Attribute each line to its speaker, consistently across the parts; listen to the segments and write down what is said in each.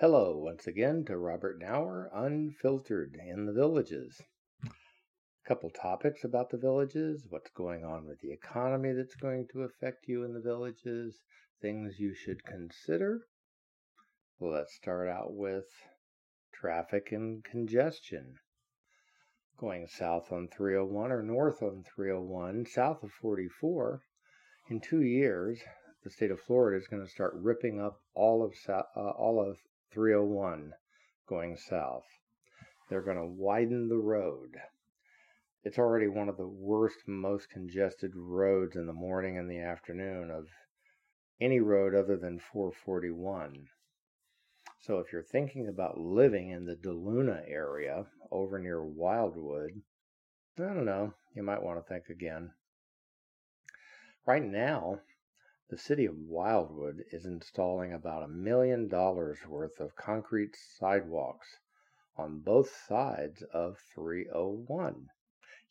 Speaker 1: Hello, once again, to Robert Nauer, Unfiltered in the Villages. A couple topics about the villages, what's going on with the economy that's going to affect you in the villages, things you should consider. Let's start out with traffic and congestion. Going south on 301 or north on 301, south of 44, in two years, the state of Florida is going to start ripping up all of uh, all of 301 going south. They're going to widen the road. It's already one of the worst, most congested roads in the morning and the afternoon of any road other than 441. So if you're thinking about living in the DeLuna area over near Wildwood, I don't know, you might want to think again. Right now, the city of Wildwood is installing about a million dollars worth of concrete sidewalks on both sides of 301.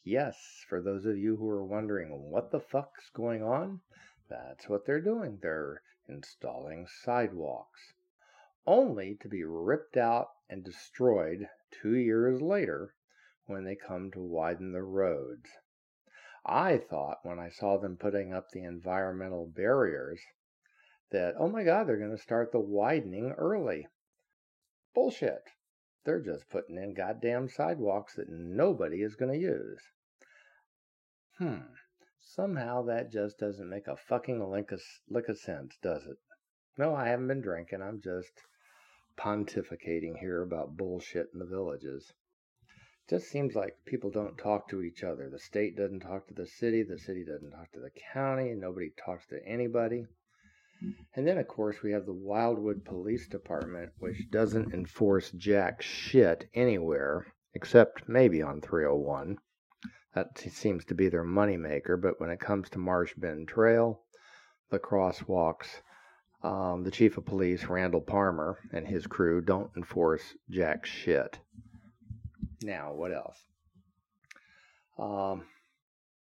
Speaker 1: Yes, for those of you who are wondering what the fuck's going on, that's what they're doing. They're installing sidewalks, only to be ripped out and destroyed two years later when they come to widen the roads. I thought when I saw them putting up the environmental barriers that, oh my God, they're going to start the widening early. Bullshit. They're just putting in goddamn sidewalks that nobody is going to use. Hmm. Somehow that just doesn't make a fucking lick of, lick of sense, does it? No, I haven't been drinking. I'm just pontificating here about bullshit in the villages just seems like people don't talk to each other. The state doesn't talk to the city, the city doesn't talk to the county, nobody talks to anybody. And then, of course, we have the Wildwood Police Department, which doesn't enforce jack shit anywhere, except maybe on 301. That seems to be their moneymaker. But when it comes to Marsh Bend Trail, the crosswalks, um, the chief of police, Randall Palmer, and his crew don't enforce jack shit. Now, what else? Um,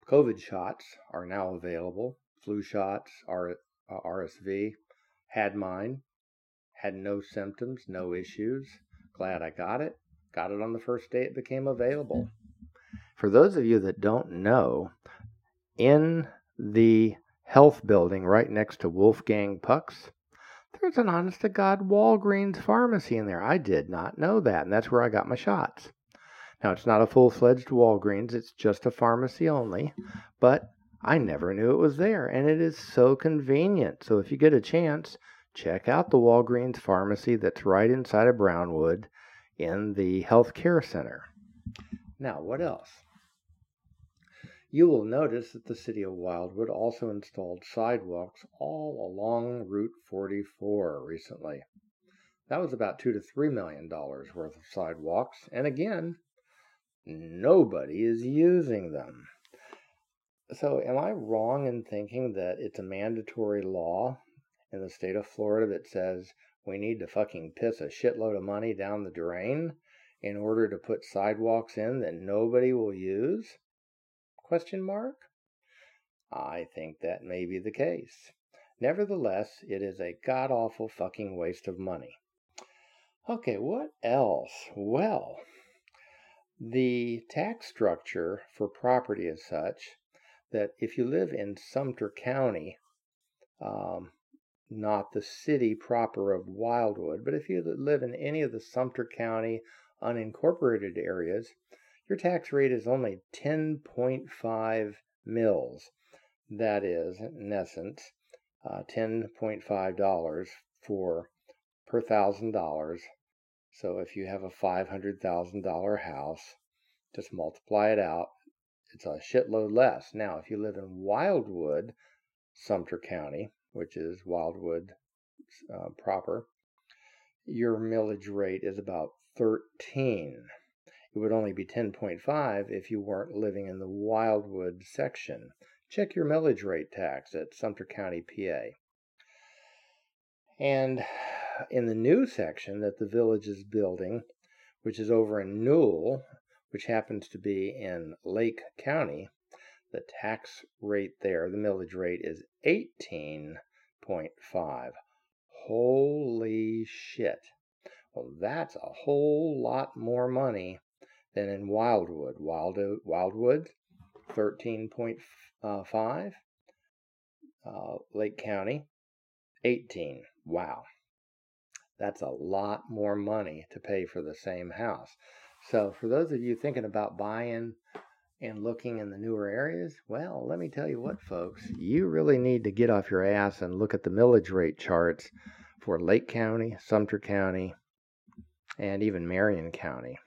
Speaker 1: COVID shots are now available. Flu shots, R- uh, RSV. Had mine. Had no symptoms, no issues. Glad I got it. Got it on the first day it became available. For those of you that don't know, in the health building right next to Wolfgang Puck's, there's an honest to God Walgreens pharmacy in there. I did not know that, and that's where I got my shots. Now, it's not a full fledged Walgreens, it's just a pharmacy only, but I never knew it was there, and it is so convenient. So, if you get a chance, check out the Walgreens pharmacy that's right inside of Brownwood in the health care center. Now, what else? You will notice that the city of Wildwood also installed sidewalks all along Route 44 recently. That was about two to three million dollars worth of sidewalks, and again, nobody is using them. So, am I wrong in thinking that it's a mandatory law in the state of Florida that says we need to fucking piss a shitload of money down the drain in order to put sidewalks in that nobody will use? Question mark? I think that may be the case. Nevertheless, it is a god awful fucking waste of money. Okay, what else? Well, the tax structure for property is such that if you live in Sumter County, um, not the city proper of Wildwood, but if you live in any of the Sumter County unincorporated areas, your tax rate is only 10.5 mills. That is, in essence, uh, $10.5 for per thousand dollars so if you have a $500,000 house, just multiply it out. It's a shitload less. Now, if you live in Wildwood, Sumter County, which is Wildwood uh, proper, your millage rate is about 13. It would only be 10.5 if you weren't living in the Wildwood section. Check your millage rate tax at Sumter County, PA. And in the new section that the village is building, which is over in Newell, which happens to be in Lake County, the tax rate there, the millage rate is 18.5. Holy shit. Well, that's a whole lot more money than in Wildwood. Wild, Wildwood, 13.5. Uh, Lake County, 18. Wow. That's a lot more money to pay for the same house. So, for those of you thinking about buying and looking in the newer areas, well, let me tell you what, folks, you really need to get off your ass and look at the millage rate charts for Lake County, Sumter County, and even Marion County.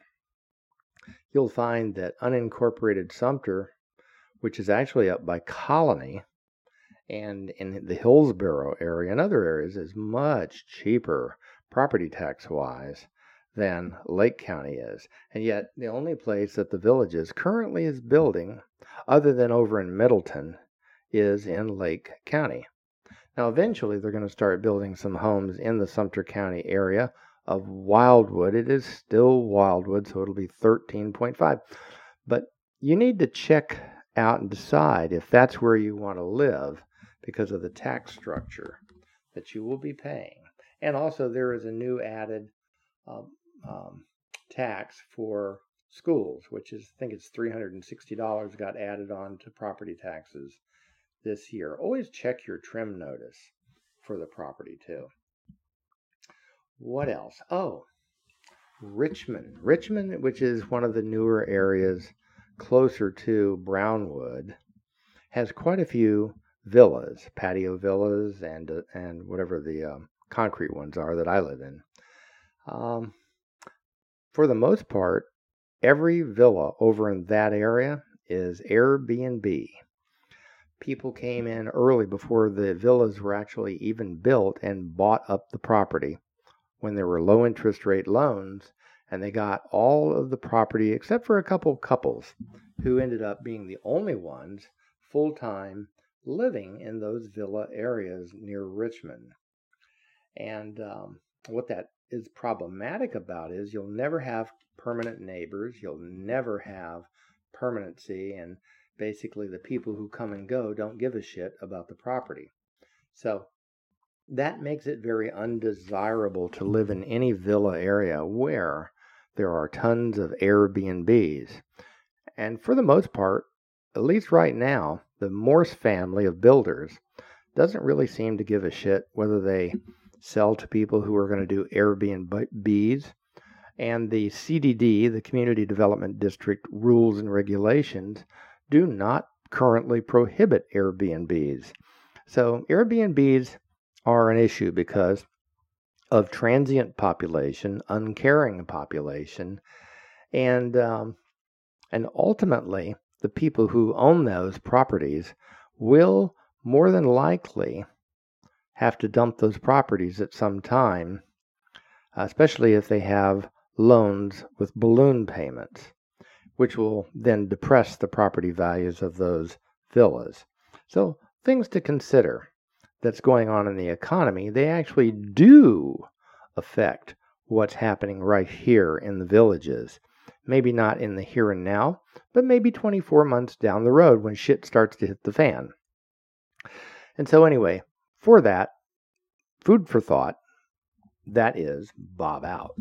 Speaker 1: You'll find that unincorporated Sumter, which is actually up by Colony, and in the Hillsboro area and other areas, is much cheaper property tax wise than Lake County is. And yet, the only place that the Villages currently is building, other than over in Middleton, is in Lake County. Now, eventually, they're going to start building some homes in the Sumter County area of Wildwood. It is still Wildwood, so it'll be 13.5. But you need to check out and decide if that's where you want to live because of the tax structure that you will be paying. And also, there is a new added um, um, tax for schools, which is, I think it's $360 got added on to property taxes this year. Always check your trim notice for the property, too. What else? Oh, Richmond. Richmond, which is one of the newer areas closer to Brownwood, has quite a few villas, patio villas, and uh, and whatever the um, concrete ones are that I live in. Um, for the most part, every villa over in that area is Airbnb. People came in early before the villas were actually even built and bought up the property when there were low interest rate loans, and they got all of the property except for a couple couples who ended up being the only ones full time living in those villa areas near Richmond. And um, what that is problematic about is you'll never have permanent neighbors, you'll never have permanency, and basically the people who come and go don't give a shit about the property. So that makes it very undesirable to live in any villa area where there are tons of Airbnbs. And for the most part, at least right now, the Morse family of builders doesn't really seem to give a shit whether they sell to people who are going to do Airbnbs. And the CDD, the Community Development District rules and regulations, do not currently prohibit Airbnbs. So Airbnbs are an issue because of transient population, uncaring population, and um, and ultimately the people who own those properties will more than likely have to dump those properties at some time, uh, especially if they have loans with balloon payments, which will then depress the property values of those villas. So, things to consider that's going on in the economy, they actually do affect what's happening right here in the villages. Maybe not in the here and now, but maybe 24 months down the road when shit starts to hit the fan. And so, anyway, for that, food for thought, that is Bob out.